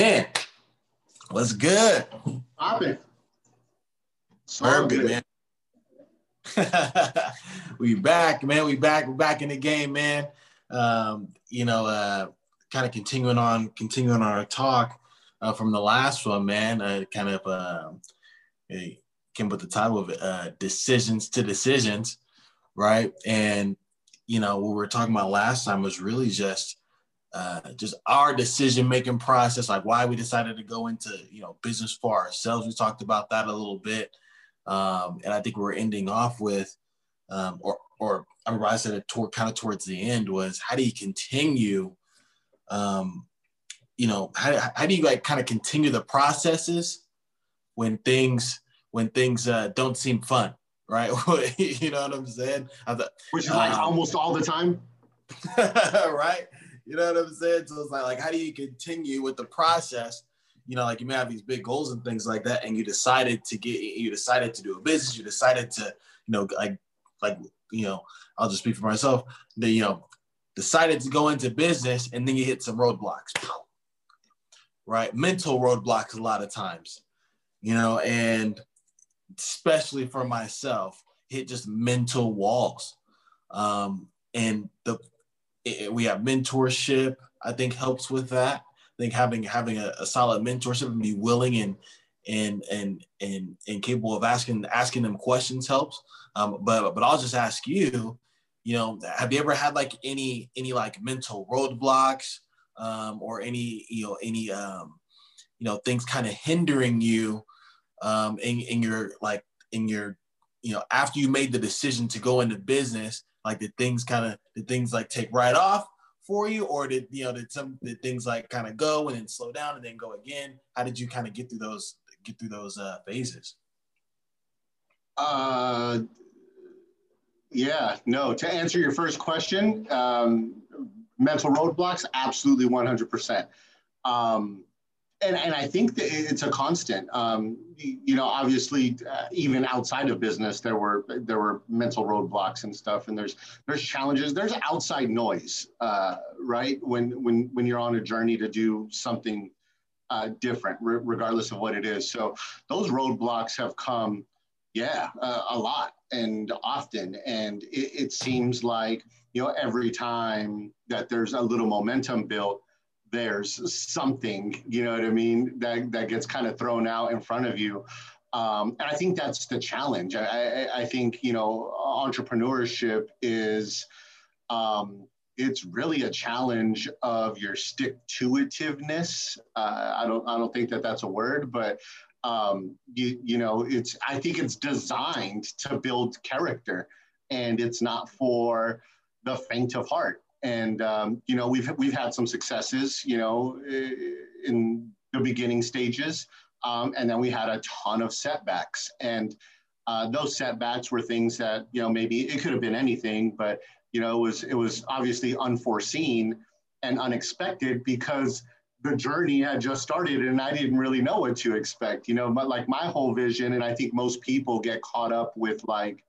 Man, what's good? Popping. Perfect, man. we back, man. We back. We're back in the game, man. Um, you know, uh, kind of continuing on, continuing our talk uh, from the last one, man. Uh, kind of uh, came with the title of uh, "Decisions to Decisions," right? And you know, what we were talking about last time was really just uh, just our decision making process, like why we decided to go into you know business for ourselves. We talked about that a little bit, um, and I think we're ending off with, um, or or I remember I said it toward, kind of towards the end was how do you continue, um, you know, how, how do you like kind of continue the processes when things when things uh, don't seem fun, right? you know what I'm saying? Thought, Which is like um, almost all the time, right? You know what I'm saying? So it's like, like, how do you continue with the process? You know, like you may have these big goals and things like that, and you decided to get, you decided to do a business, you decided to, you know, like, like, you know, I'll just speak for myself. That you know, decided to go into business, and then you hit some roadblocks, right? Mental roadblocks a lot of times, you know, and especially for myself, hit just mental walls. Um, and the it, we have mentorship. I think helps with that. I think having having a, a solid mentorship and be willing and and and and and capable of asking asking them questions helps. Um, but but I'll just ask you, you know, have you ever had like any any like mental roadblocks um, or any you know any um, you know things kind of hindering you um, in in your like in your you know after you made the decision to go into business like did things kind of did things like take right off for you, or did you know did some did things like kind of go and then slow down and then go again? How did you kind of get through those get through those uh, phases? Uh, yeah, no. To answer your first question, um, mental roadblocks, absolutely one hundred percent. Um, and, and I think that it's a constant. Um, you know, obviously, uh, even outside of business, there were there were mental roadblocks and stuff, and there's there's challenges. There's outside noise, uh, right? When when when you're on a journey to do something uh, different, re- regardless of what it is. So those roadblocks have come, yeah, uh, a lot and often, and it, it seems like you know every time that there's a little momentum built there's something, you know what I mean, that, that gets kind of thrown out in front of you. Um, and I think that's the challenge. I, I, I, think, you know, entrepreneurship is, um, it's really a challenge of your stick to itiveness. Uh, I don't, I don't think that that's a word, but um, you, you know, it's, I think it's designed to build character and it's not for the faint of heart and um, you know we've we've had some successes you know in the beginning stages um, and then we had a ton of setbacks. And uh, those setbacks were things that you know maybe it could have been anything but you know it was it was obviously unforeseen and unexpected because the journey had just started and I didn't really know what to expect you know but like my whole vision and I think most people get caught up with like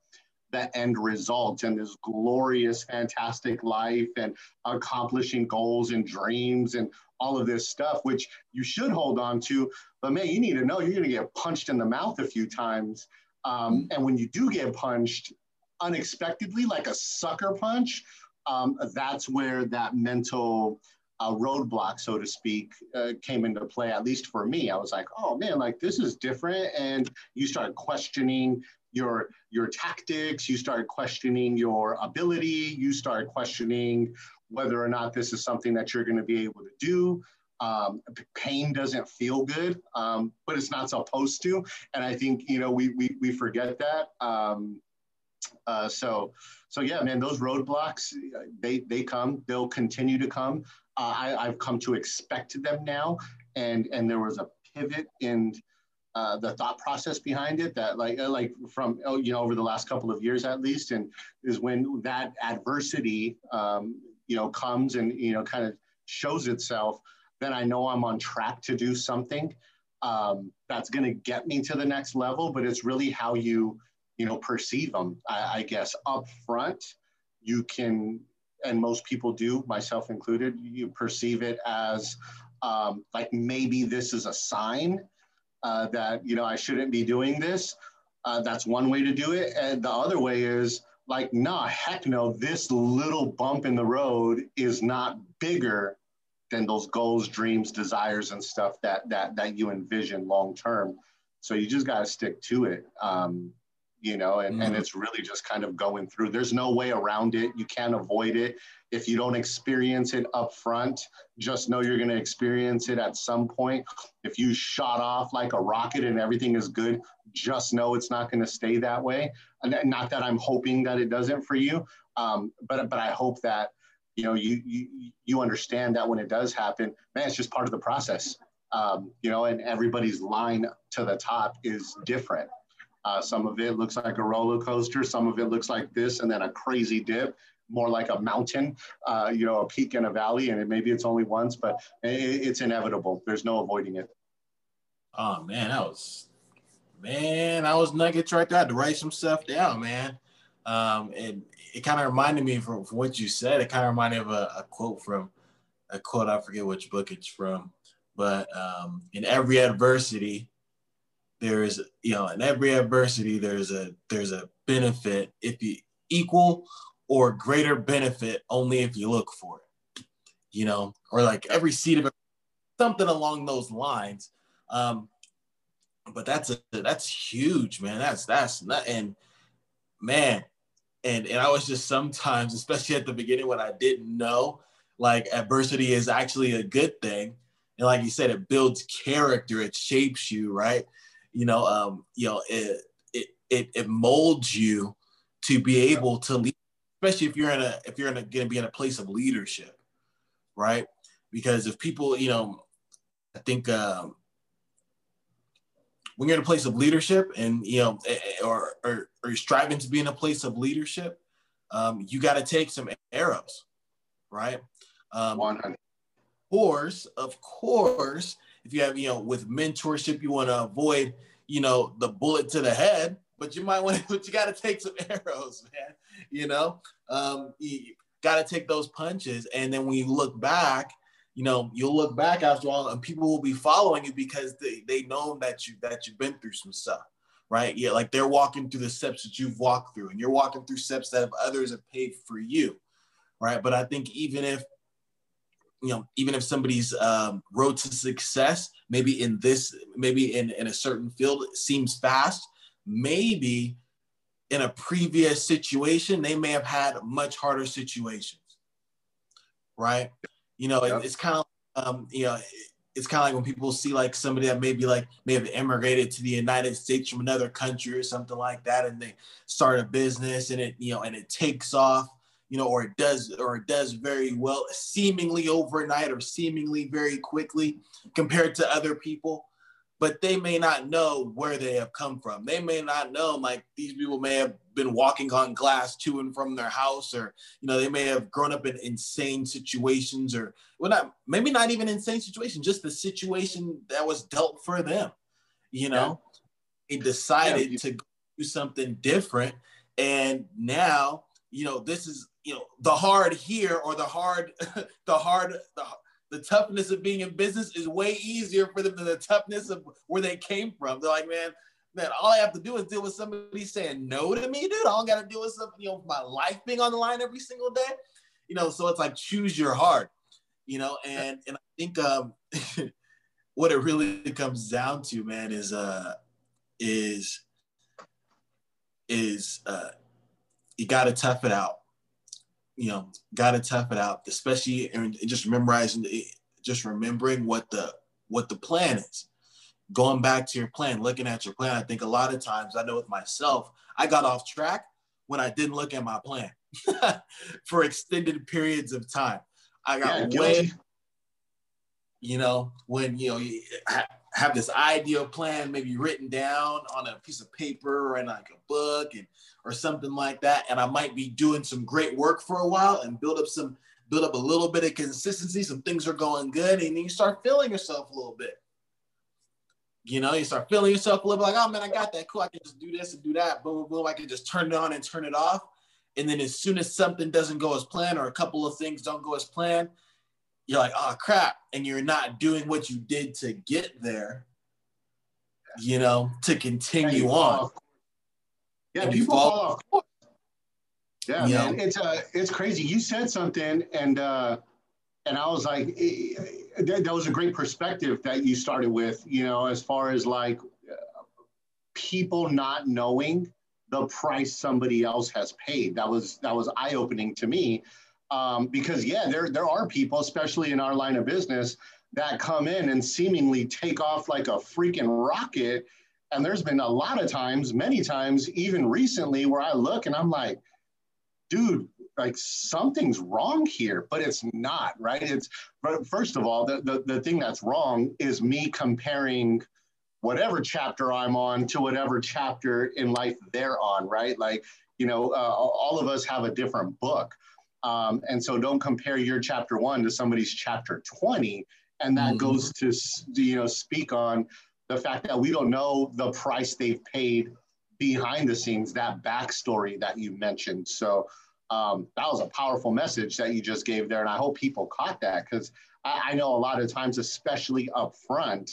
the end result and this glorious, fantastic life and accomplishing goals and dreams and all of this stuff, which you should hold on to. But man, you need to know you're going to get punched in the mouth a few times. Um, and when you do get punched unexpectedly, like a sucker punch, um, that's where that mental uh, roadblock, so to speak, uh, came into play, at least for me. I was like, oh man, like this is different. And you start questioning your your tactics you start questioning your ability you start questioning whether or not this is something that you're going to be able to do um, pain doesn't feel good um, but it's not supposed to and i think you know we we, we forget that um, uh, so so yeah man those roadblocks they they come they'll continue to come uh, I, i've come to expect them now. And and there was a pivot in uh, the thought process behind it that like uh, like from oh, you know over the last couple of years at least and is when that adversity um, you know comes and you know kind of shows itself then i know i'm on track to do something um, that's going to get me to the next level but it's really how you you know perceive them I, I guess. Up front you can and most people do myself included you perceive it as um, like maybe this is a sign uh, that you know I shouldn't be doing this. Uh, that's one way to do it, and the other way is like, nah, heck no, this little bump in the road is not bigger than those goals, dreams, desires, and stuff that that that you envision long term. So you just got to stick to it. Um, you know, and, mm-hmm. and it's really just kind of going through. There's no way around it. You can't avoid it. If you don't experience it up front, just know you're going to experience it at some point. If you shot off like a rocket and everything is good, just know it's not going to stay that way. And not that I'm hoping that it doesn't for you, um, but but I hope that you know you you you understand that when it does happen, man, it's just part of the process. Um, you know, and everybody's line to the top is different. Uh, some of it looks like a roller coaster. Some of it looks like this, and then a crazy dip, more like a mountain, uh, you know, a peak and a valley. And it, maybe it's only once, but it, it's inevitable. There's no avoiding it. Oh man, that was man, I was nuggets right there. I had to write some stuff down, man. Um, and it kind of reminded me from, from, what you said. It kind of reminded me of a, a, quote from a quote. I forget which book it's from, but um, in every adversity, there is you know in every adversity there's a there's a benefit if you equal or greater benefit only if you look for it you know or like every seed of something along those lines. Um but that's a that's huge man. That's that's not and man and and i was just sometimes especially at the beginning when i didn't know like adversity is actually a good thing. And like you said it builds character it shapes you right you know, um, you know, it, it, it, it molds you to be able to lead, especially if you're in a, if you're in a, going to be in a place of leadership, right? Because if people, you know, I think, um, when you're in a place of leadership and, you know, or, or, or you're striving to be in a place of leadership, um, you got to take some arrows, right? Um, 100. Of course, of course, if you have, you know, with mentorship, you want to avoid, you know, the bullet to the head, but you might want to, but you got to take some arrows, man. You know, um, you got to take those punches. And then when you look back, you know, you'll look back after all and people will be following you because they, they know that you, that you've been through some stuff right? Yeah, like they're walking through the steps that you've walked through, and you're walking through steps that others have paid for you, right? But I think even if you know, even if somebody's um, road to success, maybe in this, maybe in, in a certain field seems fast, maybe in a previous situation, they may have had much harder situations, right? You know, yep. it's kind of, um, you know, it's kind of like when people see like somebody that maybe like may have immigrated to the United States from another country or something like that, and they start a business and it, you know, and it takes off you know, or it does or it does very well, seemingly overnight or seemingly very quickly compared to other people. But they may not know where they have come from. They may not know like these people may have been walking on glass to and from their house, or you know, they may have grown up in insane situations, or well, not maybe not even insane situations, just the situation that was dealt for them. You know, yeah. they decided yeah. to do something different, and now you know this is you know the hard here or the hard the hard the, the toughness of being in business is way easier for them than the toughness of where they came from. They're like man man all i have to do is deal with somebody saying no to me dude. All i gotta do is something you know my life being on the line every single day. You know so it's like choose your heart you know and and i think um what it really comes down to man is uh is is uh you got to tough it out you know, got to tough it out, especially and just memorizing, eh, just remembering what the what the plan is. Going back to your plan, looking at your plan. I think a lot of times, I know with myself, I got off track when I didn't look at my plan for extended periods of time. I got yeah, way, you know, when you know have this ideal plan maybe written down on a piece of paper or in like a book and or something like that and i might be doing some great work for a while and build up some build up a little bit of consistency some things are going good and then you start feeling yourself a little bit. You know you start feeling yourself a little bit like oh man i got that. Cool. I can just do this and do that. Boom boom boom. I can just turn it on and turn it off. And then as soon as something doesn't go as planned or a couple of things don't go as planned you're like, oh crap, and you're not doing what you did to get there, you know, to continue on. Yeah, and people fall, off Yeah, man, know? it's uh, it's crazy. You said something, and uh, and I was like, it, it, that was a great perspective that you started with. You know, as far as like people not knowing the price somebody else has paid. That was that was eye opening to me, um, because yeah, there there are people, especially in our line of business, that come in and seemingly take off like a freaking rocket. And there's been a lot of times, many times, even recently, where I look and I'm like, dude, like something's wrong here, but it's not, right? It's but first of all, the, the, the thing that's wrong is me comparing whatever chapter I'm on to whatever chapter in life they're on, right? Like, you know, uh, all of us have a different book. Um, and so don't compare your chapter one to somebody's chapter 20. And that mm-hmm. goes to, you know, speak on the fact that we don't know the price they've paid behind the scenes, that backstory that you mentioned. So um, that was a powerful message that you just gave there. And I hope people caught that because I, I know a lot of times, especially up front,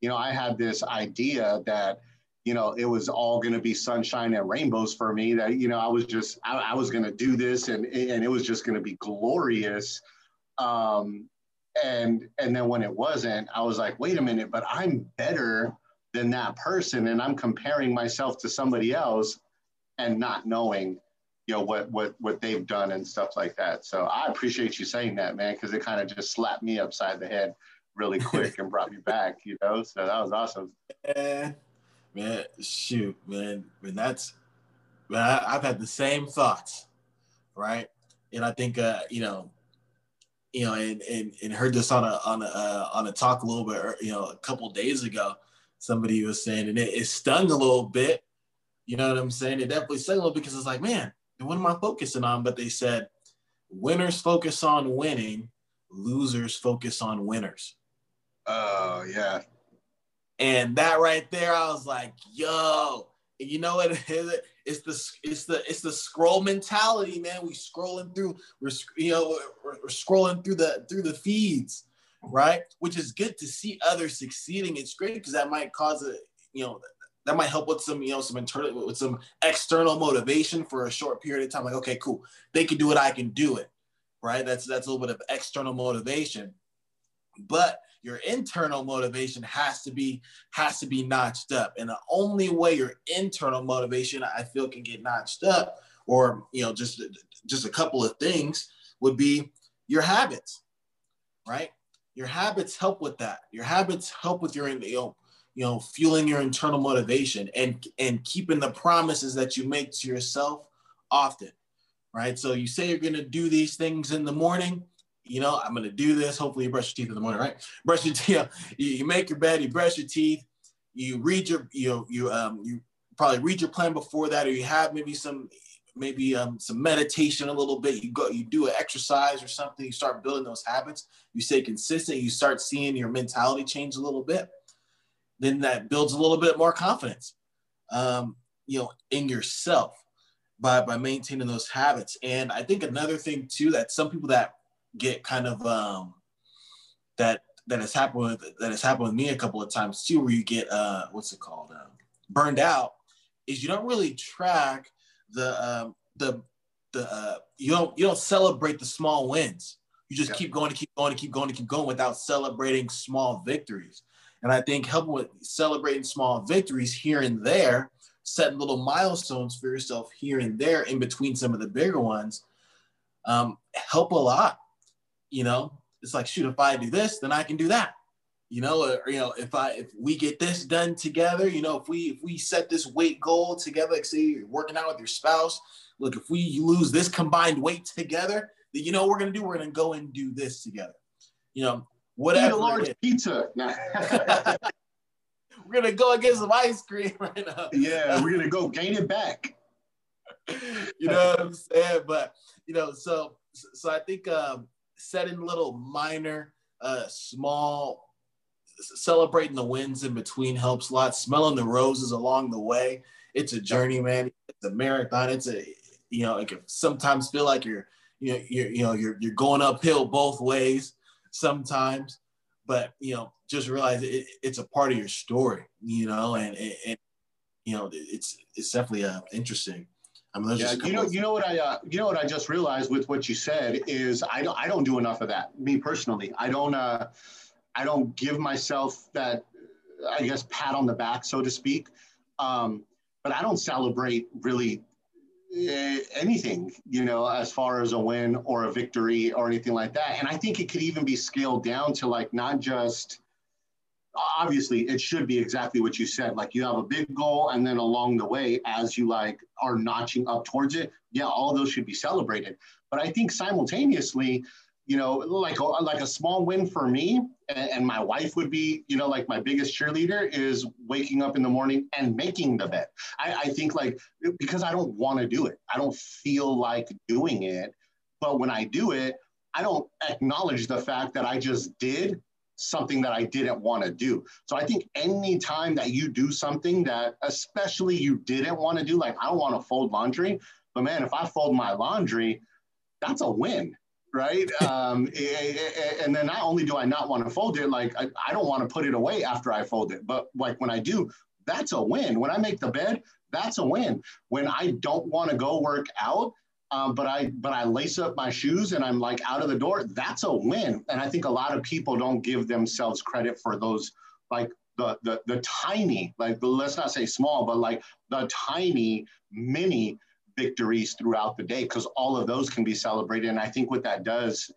you know, I had this idea that, you know, it was all going to be sunshine and rainbows for me. That you know, I was just I, I was going to do this, and and it was just going to be glorious. Um, and and then when it wasn't, I was like, wait a minute, but I'm better than that person, and I'm comparing myself to somebody else, and not knowing, you know, what what what they've done and stuff like that. So I appreciate you saying that, man, because it kind of just slapped me upside the head really quick and brought me back, you know? So that was awesome. Yeah, man, shoot, man. Man, that's, man, I, have had the same thoughts, right? And I think, uh, you know, you know, and, and, and heard this on a, on a, uh, on a talk a little bit, you know, a couple days ago, somebody was saying, and it, it stung a little bit, you know what I'm saying? It definitely stung a little because it's like, man, what am I focusing on? But they said, winners focus on winning, losers focus on winners. Oh yeah. And that right there, I was like, yo, you know what? It's the it's the it's the scroll mentality, man. We scrolling through, we're you know, we're, we're scrolling through the through the feeds, right? Which is good to see others succeeding. It's great because that might cause a, you know, that might help with some, you know, some internal with some external motivation for a short period of time. Like, okay, cool, they can do it, I can do it, right? That's that's a little bit of external motivation, but your internal motivation has to be has to be notched up. And the only way your internal motivation i feel can get notched up or you know just just a couple of things would be your habits right? Your habits help with that. Your habits help with your you know you know fueling your internal motivation and and keeping the promises that you make to yourself often right? So you say you're going to do these things in the morning you know, I'm gonna do this. Hopefully, you brush your teeth in the morning, right? Brush your teeth. You, you make your bed. You brush your teeth. You read your you you um you probably read your plan before that, or you have maybe some maybe um some meditation a little bit. You go you do an exercise or something. You start building those habits. You stay consistent. You start seeing your mentality change a little bit. Then that builds a little bit more confidence, um, you know, in yourself by by maintaining those habits. And I think another thing too that some people that get kind of um, that that has happened with that has happened with me a couple of times too, where you get uh, what's it called um, burned out, is you don't really track the um, the the uh, you don't you don't celebrate the small wins. You just keep going to keep going to keep going to keep going without celebrating small victories. And I think helping with celebrating small victories here and there, setting little milestones for yourself here and there in between some of the bigger ones, um, help a lot you know, it's like, shoot, if I do this, then I can do that. You know, or, you know, if I if we get this done together, you know, if we if we set this weight goal together, like say you're working out with your spouse, look, if we lose this combined weight together, then you know what we're gonna do? We're gonna go and do this together. You know, whatever. Eat a large pizza. we're gonna go and get some ice cream right now. Yeah, we're gonna go gain it back. you know what I'm saying? But you know, so so I think um, setting little minor, uh, small, celebrating the wins in between helps a lot. Smelling the roses along the way. It's a journey, man. It's a marathon. It's a, you know, it can sometimes feel like you're, you know, you're, you know, you're, you're going uphill both ways. sometimes, but you know, just realize it, it's a part of your story, you know, and, and you know, it's it's definitely uh, interesting. I mean, yeah, you know, you know what I, uh, you know what I just realized with what you said is I don't, I don't do enough of that. Me personally, I don't, uh, I don't give myself that, I guess, pat on the back, so to speak. Um, but I don't celebrate really uh, anything, you know, as far as a win or a victory or anything like that. And I think it could even be scaled down to like not just obviously it should be exactly what you said. Like you have a big goal and then along the way as you like are notching up towards it yeah all those should be celebrated. But i think simultaneously you know like a, like a small win for me and, and my wife would be you know like my biggest cheerleader is waking up in the morning and making the bed i, I think like because i don't want to do it. I don't feel like doing it. But when i do it i don't acknowledge the fact that i just did something that I didn't want to do. So I think any time that you do something that especially you didn't want to do, like I don't want to fold laundry, but man, if I fold my laundry, that's a win, right? um, and then not only do I not want to fold it, like I, I don't want to put it away after I fold it, but like when I do, that's a win. When I make the bed, that's a win. When I don't want to go work out, um, but I but I lace up my shoes and I'm like out of the door. That's a win. And I think a lot of people don't give themselves credit for those like the the the tiny like let's not say small, but like the tiny mini victories throughout the day because all of those can be celebrated. And I think what that does.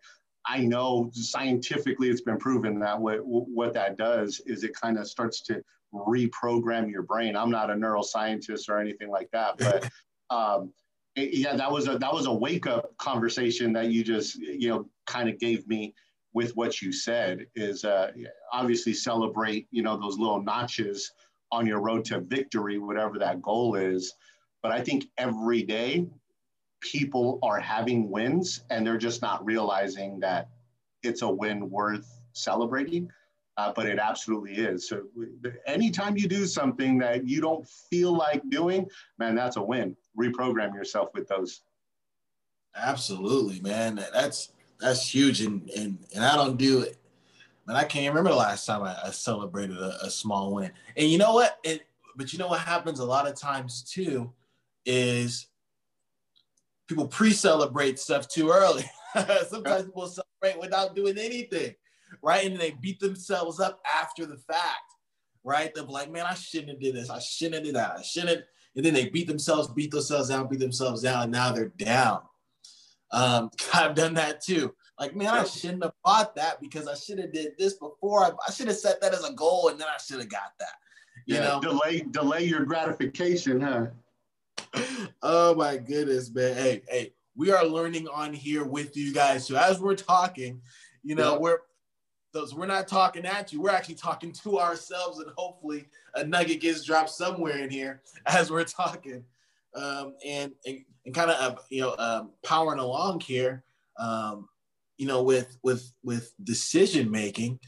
I know scientifically it's been proven that what, what that does is it kind of starts to reprogram your brain. I'm not a neuroscientist or anything like that, but um, yeah, that was a that was a wake up conversation that you just you know kind of gave me with what you said. Is uh, obviously celebrate you know those little notches on your road to victory, whatever that goal is. But I think every day people are having wins and they're just not realizing that it's a win worth celebrating. Uh, but it absolutely is. So anytime you do something that you don't feel like doing, man, that's a win reprogram yourself with those. Absolutely, man. That's that's huge, and and and I don't do it. Man, I can't remember the last time I, I celebrated a, a, small win. And you know what? It, but you know what happens a lot of times too, is people pre-celebrate stuff too early. Sometimes people celebrate without doing anything, right? And they beat themselves up after the fact, right? They're like, man, I shouldn't have did this. I shouldn't have did that. I shouldn't and then they beat themselves, beat themselves down, beat themselves down, and now they're down. Um, I've done that too. Like, man, I shouldn't have bought that because I should have did this before. I, I should have set that as a goal, and then I should have got that. You yeah, know, delay delay your gratification, huh? oh my goodness, man. Hey, hey, we are learning on here with you guys. So as we're talking, you know, yeah. we're those we're not talking at you. We're actually talking to ourselves, and hopefully a nugget gets dropped somewhere in here as we're talking, um, and, and and kind of uh, you know um, powering along here, um, you know, with with with decision making,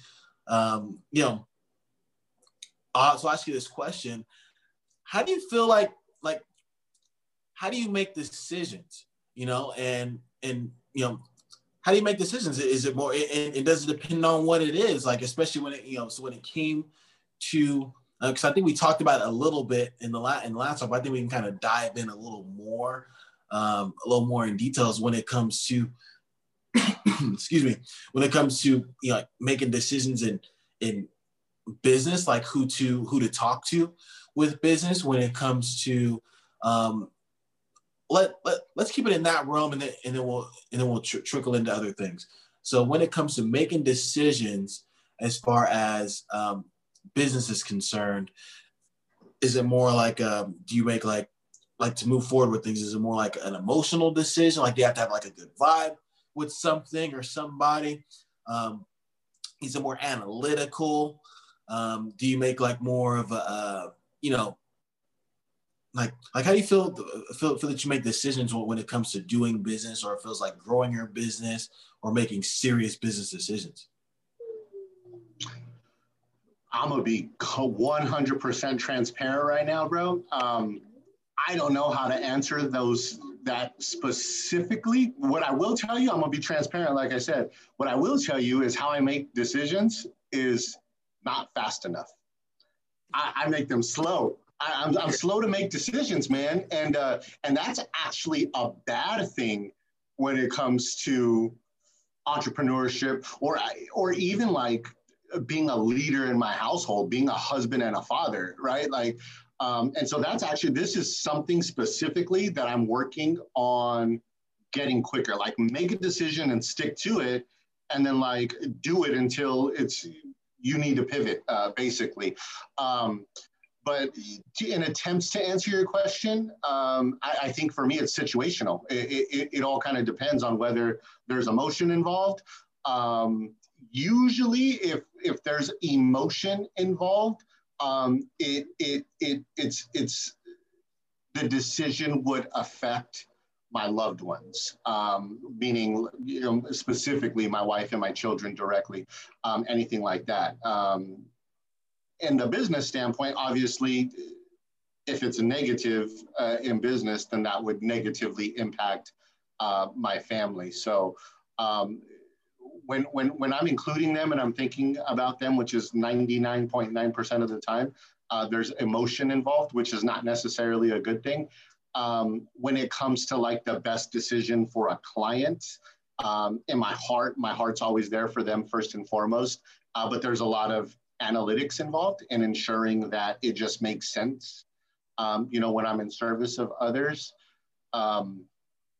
um, you know. Uh, so ask you this question: How do you feel like like how do you make decisions? You know, and and you know how do you make decisions? Is it more, and, and does it depend on what it is? Like, especially when it, you know, so when it came to, because uh, I think we talked about it a little bit in the, la- in the last talk, but I think we can kind of dive in a little more, um, a little more in details when it comes to, excuse me, when it comes to, you know, like making decisions in, in business, like who to, who to talk to with business when it comes to, um, let, let let's keep it in that realm and then and then we'll and then we'll tr- trickle into other things. So when it comes to making decisions as far as um, business is concerned is it more like um, do you make like like to move forward with things? Is it more like an emotional decision? Like you have to have like a good vibe with something or somebody? Um, is it more analytical? Um, do you make like more of a uh, you know like like how do you feel feel, feel that you make decisions when it comes to doing business or it feels like growing your business or making serious business decisions i'm gonna be 100% transparent right now bro um, i don't know how to answer those that specifically, what I will tell you, I'm gonna be transparent, like I said, what I will tell you is how I make decisions is not fast enough. I, I make them slow. I, am I'm, I'm slow to make decisions, man. And, uh, and that's actually a bad thing when it comes to entrepreneurship or, or even like being a leader in my household, being a husband and a father, right? Like, um, and so that's actually, this is something specifically that I'm working on getting quicker. Like, make a decision and stick to it, and then like do it until it's you need to pivot, uh, basically. Um, but in attempts to answer your question, um, I, I, think for me it's situational. It, it, it all kind of depends on whether there's emotion involved. Um, usually, if if there's emotion involved, um, it, it, it, it's, it's, the decision would affect my loved ones, um, meaning you know, specifically my wife and my children directly, um, anything like that. Um, in the business standpoint, obviously, if it's a negative uh, in business, then that would negatively impact uh, my family. So um, when, when, when I'm including them and I'm thinking about them, which is 99.9% of the time, uh, there's emotion involved, which is not necessarily a good thing. Um, when it comes to like the best decision for a client, um, in my heart, my heart's always there for them first and foremost. Uh, but there's a lot of analytics involved in ensuring that it just makes sense. Um, you know, when I'm in service of others, um,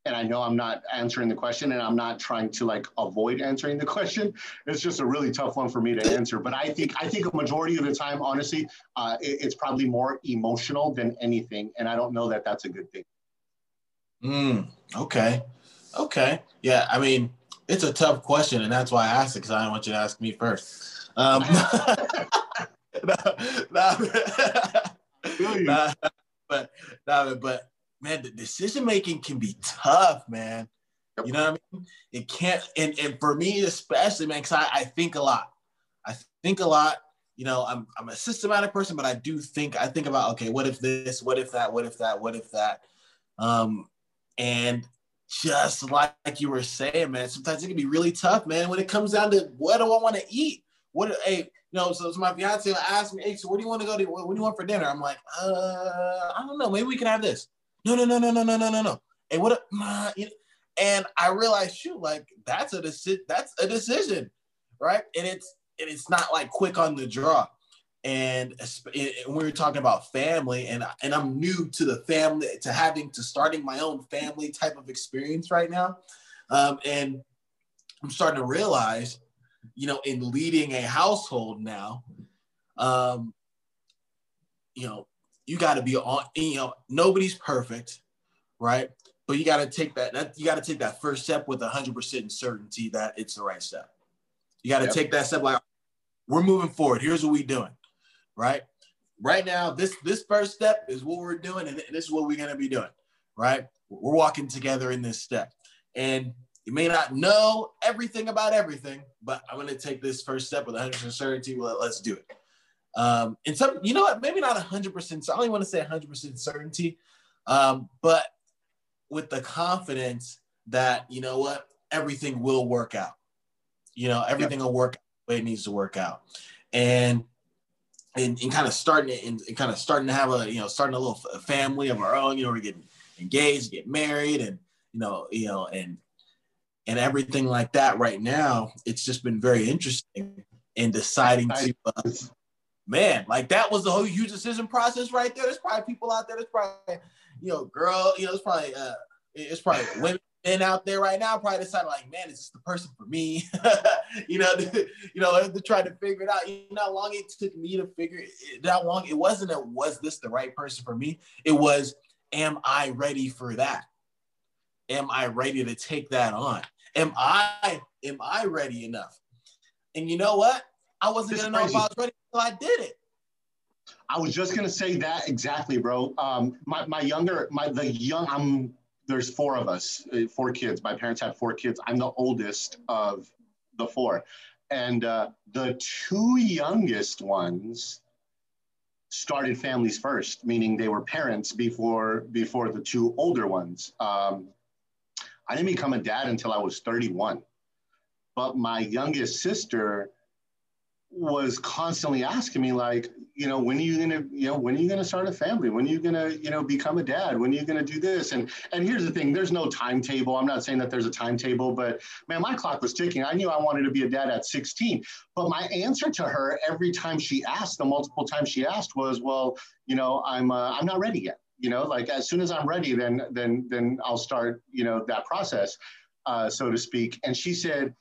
and I know I'm not answering the question and I'm not trying to like avoid answering the question. It's just a really tough one for me to answer. But I think I think a majority of the time, honestly, uh, it, it's probably more emotional than anything. And I don't know that that's a good thing. Mm, okay. Okay. Yeah. I mean, it's a tough question. And that's why I asked it because I don't want you to ask me first. Um, nah, nah, but, nah, but man, the decision making can be tough, man. You know what I mean? It can't, and, and for me especially, man, because I, I think a lot. I think a lot. You know, I'm I'm a systematic person, but I do think I think about okay, what if this, what if that, what if that, what if that, um, and just like you were saying, man, sometimes it can be really tough, man. When it comes down to what do I want to eat? What hey, you know, so, so my fiance asked me, hey, so where do you want to go to? What, what do you want for dinner? I'm like, uh, I don't know. Maybe we can have this. No, no, no, no, no, no, no, no, no. And what? A, you know, and I realized, shoot, like that's a decision. That's a decision, right? And it's and it's not like quick on the draw. And when we were talking about family, and and I'm new to the family, to having to starting my own family type of experience right now, um, and I'm starting to realize, you know, in leading a household now, um, you know, you got to be on, you know, nobody's perfect, right? But you got to take that, that you got to take that first step with 100% certainty that it's the right step. You got to yep. take that step like, we're moving forward. Here's what we're doing, right? Right now, this this first step is what we're doing, and this is what we're going to be doing, right? We're walking together in this step. And you may not know everything about everything, but I'm going to take this first step with 100% certainty. Well, let's do it. Um, and some, you know what, maybe not 100%, so I only want to say 100% certainty, um, but with the confidence that, you know what, everything will work out. You know, everything will work the way it needs to work out. And and, and kind of starting it and, and, kind of starting to have a you know starting a little family of our own you know we're getting engaged get married and you know you know and and everything like that right now it's just been very interesting in deciding to uh, man, like that was the whole huge decision process right there. There's probably people out there. There's probably, you know, girl, you know, it's probably, uh, it's probably women out there right now probably deciding like, man, is this the person for me? you know, you know, to try to figure it out. You know how long it took me to figure it out long. It wasn't a was this the right person for me? It was, am I ready for that? Am I ready to take that on? Am I am I ready enough? And you know what? I wasn't gonna know if I was ready until I did it. I was just gonna say that exactly, bro. Um, my, my younger, my the young, I'm there's four of us, uh, four kids. My parents had four kids. I'm the oldest of the four, and uh, the two youngest ones started families first, meaning they were parents before before the two older ones. Um, I didn't become a dad until I was 31, but my youngest sister was constantly asking me like, you know, when are you gonna, you know, when are you gonna start a family? When are you gonna, you know, become a dad? When are you gonna do this? And and here's the thing: there's no timetable. I'm not saying that there's a timetable, but man, my clock was ticking. I knew I wanted to be a dad at 16. But my answer to her every time she asked, the multiple times she asked, was, well, you know, I'm uh, I'm not ready yet. You know, like as soon as I'm ready, then then then I'll start, you know, that process, uh, so to speak. And she said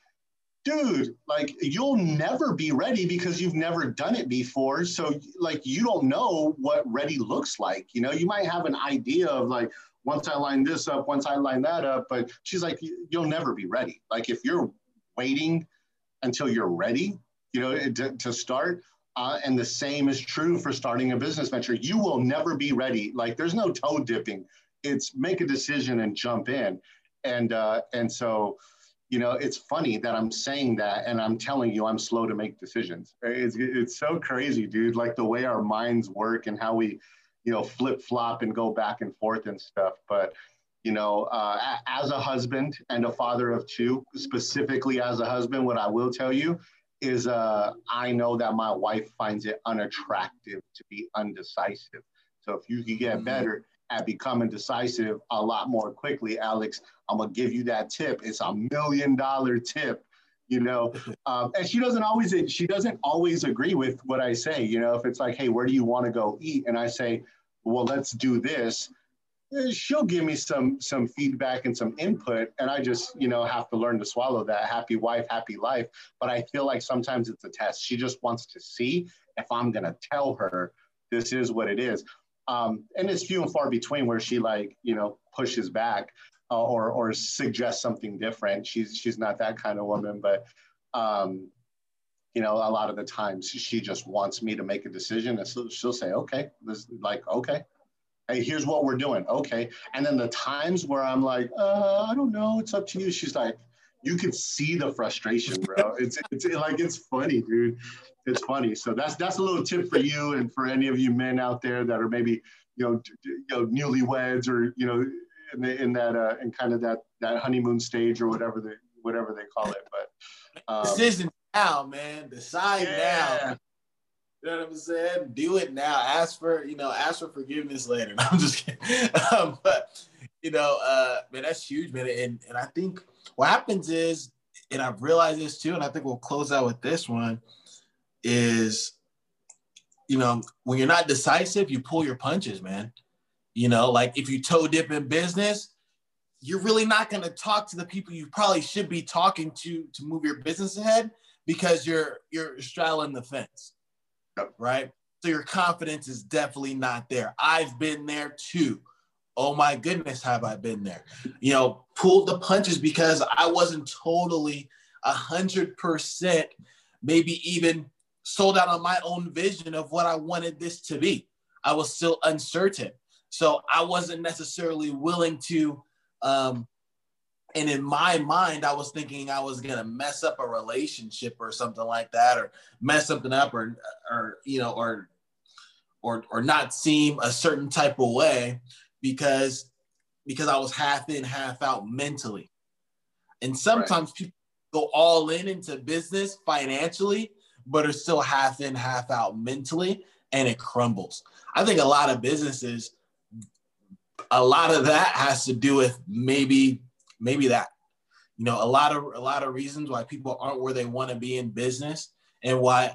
dude, like you'll never be ready because you've never done it before. So like you don't know what ready looks like. You know, you might have an idea of like once I line this up, once I line that up, but she's like, you'll never be ready. Like if you're waiting until you're ready, you know, to, to start. Uh, and the same is true for starting a business venture. You will never be ready. Like there's no toe dipping. It's make a decision and jump in. And uh, and so you know, it's funny that I'm saying that and I'm telling you I'm slow to make decisions. It's, it's so crazy, dude. Like the way our minds work and how we, you know, flip flop and go back and forth and stuff. But, you know, uh, as a husband and a father of two, specifically as a husband, what I will tell you is uh, I know that my wife finds it unattractive to be undecisive. So if you could get mm-hmm. better at becoming decisive a lot more quickly, Alex, I'm gonna give you that tip. It's a million dollar tip, you know. Um, and she doesn't always she doesn't always agree with what I say. You know, if it's like, hey, where do you want to go eat? And I say, well, let's do this. Eh, she'll give me some some feedback and some input, and I just you know have to learn to swallow that. Happy wife, happy life. But I feel like sometimes it's a test. She just wants to see if I'm gonna tell her this is what it is. Um, and it's few and far between where she like you know pushes back uh, or or suggests something different. She's she's not that kind of woman, but um, you know a lot of the times she just wants me to make a decision, and so she'll say, okay, this like okay. Hey, here's what we're doing. Okay. And then the times where I'm like, uh, I don't know, it's up to you. She's like, you can see the frustration, bro. It's it's like it's funny, dude it's funny. So that's that's a little tip for you and for any of you men out there that are maybe you know you know newlyweds or you know in, the, in that uh, in kind of that that honeymoon stage or whatever they whatever they call it. But um, decision now, man. Decide yeah. now. You know what I'm saying? Do it now. Ask for you know ask for forgiveness later. No, I'm just kidding. um, but you know, uh, man, that's huge, man. And and I think what happens is, and I've realized this too, and I think we'll close out with this one is, you know, when you're not decisive, you pull your punches, man. You know, like if you toe dip in business, you're really not going to talk to the people you probably should be talking to to move your business ahead because you're you're straddling the fence, right? So your confidence is definitely not there. I've been there too. Oh my goodness, have I been there? You know, pulled the punches because I wasn't totally a hundred percent, maybe even sold out on my own vision of what I wanted this to be. I was still uncertain. So I wasn't necessarily willing to, um, and in my mind, I was thinking I was gonna mess up a relationship or something like that, or mess something up, or, or you know, or, or, or not seem a certain type of way because, because I was half in, half out mentally. And sometimes right. people go all in into business financially but are still half in, half out mentally, and it crumbles. I think a lot of businesses, a lot of that has to do with maybe, maybe that. You know, a lot of a lot of reasons why people aren't where they want to be in business and why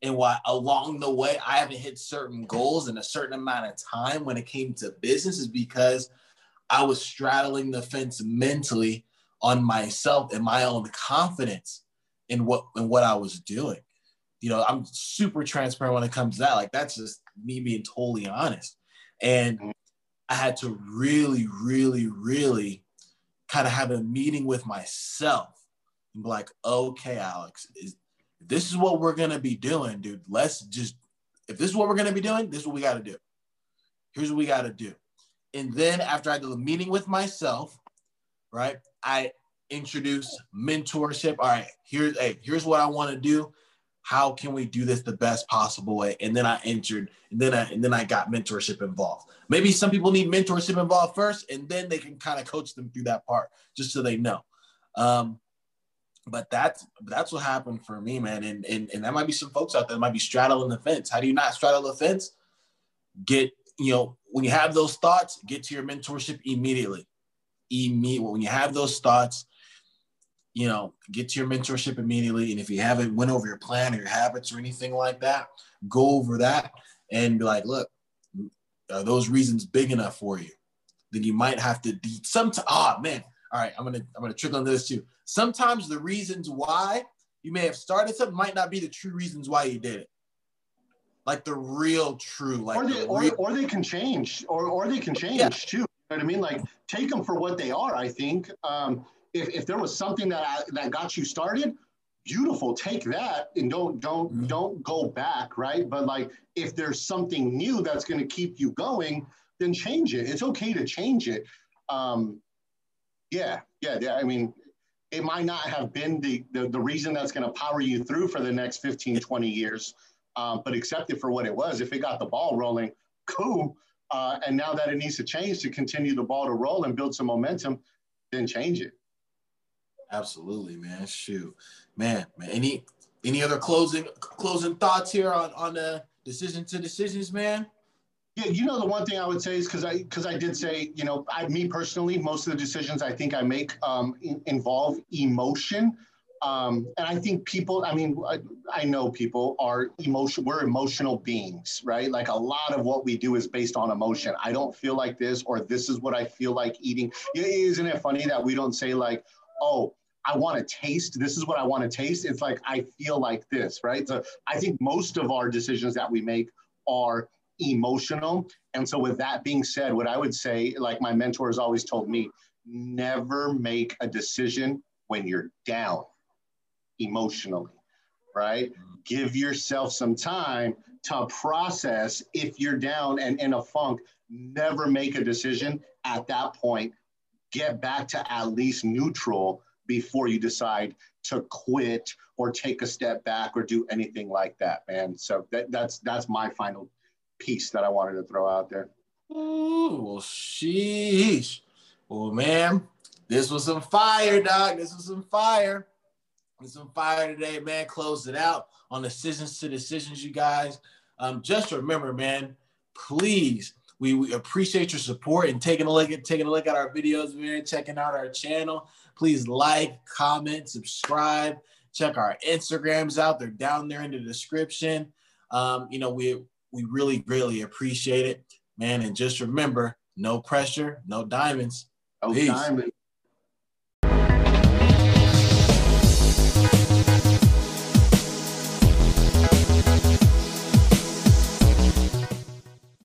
and why along the way I haven't hit certain goals in a certain amount of time when it came to business is because I was straddling the fence mentally on myself and my own confidence in what in what I was doing you know, I'm super transparent when it comes to that. Like that's just me being totally honest. And mm-hmm. I had to really, really, really kind of have a meeting with myself and be like, okay, Alex, is this is what we're gonna be doing, dude. Let's just if this is what we're gonna be doing, this is what we gotta do. Here's what we gotta do. And then after I did a meeting with myself, right, I introduced mentorship. All right, here's hey, here's what I want to do how can we do this the best possible way? And then I entered, and then I and then I got mentorship involved. Maybe some people need mentorship involved first, and then they can kind of coach them through that part, just so they know. Um, but that's that's what happened for me, man. And, and and that might be some folks out there that might be straddling the fence. How do you not straddle the fence? Get you know when you have those thoughts, get to your mentorship immediately. Immediately when you have those thoughts, you know, get to your mentorship immediately. And if you haven't went over your plan or your habits or anything like that, go over that and be like, look, are those reasons big enough for you? Then you might have to de- some ah oh, man. All right, I'm gonna I'm gonna trickle on this too. Sometimes the reasons why you may have started something might not be the true reasons why you did it. Like the real true, like or they, the or, real- or they can change, or or they can change Yeah. too. You know what I mean? Like take them for what they are. I think um, if, if there was something that I, that got you started, beautiful. Take that and don't don't Mhm. don't go back, right? But like if there's something new that's going to keep you going, then change it. It's okay to change it. Um, yeah, yeah, yeah. I mean, it might not have been the, the, the reason that's going to power you through for the next 15, 20 years, um, but accept it for what it was. If it got the ball rolling, cool. Uh, and now that it needs to change to continue the ball to roll and build some momentum, then change it. Absolutely, man. Shoot, man, man. Any any other closing closing thoughts here on on the decision to decisions, man? Yeah, you know the one thing I would say is because I because I did say you know I me personally most of the decisions I think I make um, in, involve emotion, um, and I think people I mean I, I know people are emotion we're emotional beings right like a lot of what we do is based on emotion. I don't feel like this or this is what I feel like eating. Isn't it funny that we don't say like oh I want to taste this is what I want to taste. It's like I feel like this right. So I think most of our decisions that we make are emotional. And so, with that being said, what I would say, like my mentor has always told me, never make a decision when you're down emotionally, right? Give yourself some time to process if you're down and in a funk. Never make a decision at that point. Get back to at least neutral before you decide to quit or take a step back or do anything like that, man. So that, that's that's my final piece that I wanted to throw out there. Ooh, well, sheesh. Well, man, this was some fire, dog. This was some fire. This some fire today, man. Close it out on decisions to decisions, you guys. Um, just remember, man, please, we, we appreciate your support and taking a look at taking a look at our videos, man, checking out our channel. Please like, comment, subscribe, check our Instagrams out. They're down there in the description. Um, you know, we we really, really appreciate it, man. And just remember, no pressure, no diamonds. Oh, Peace. diamond.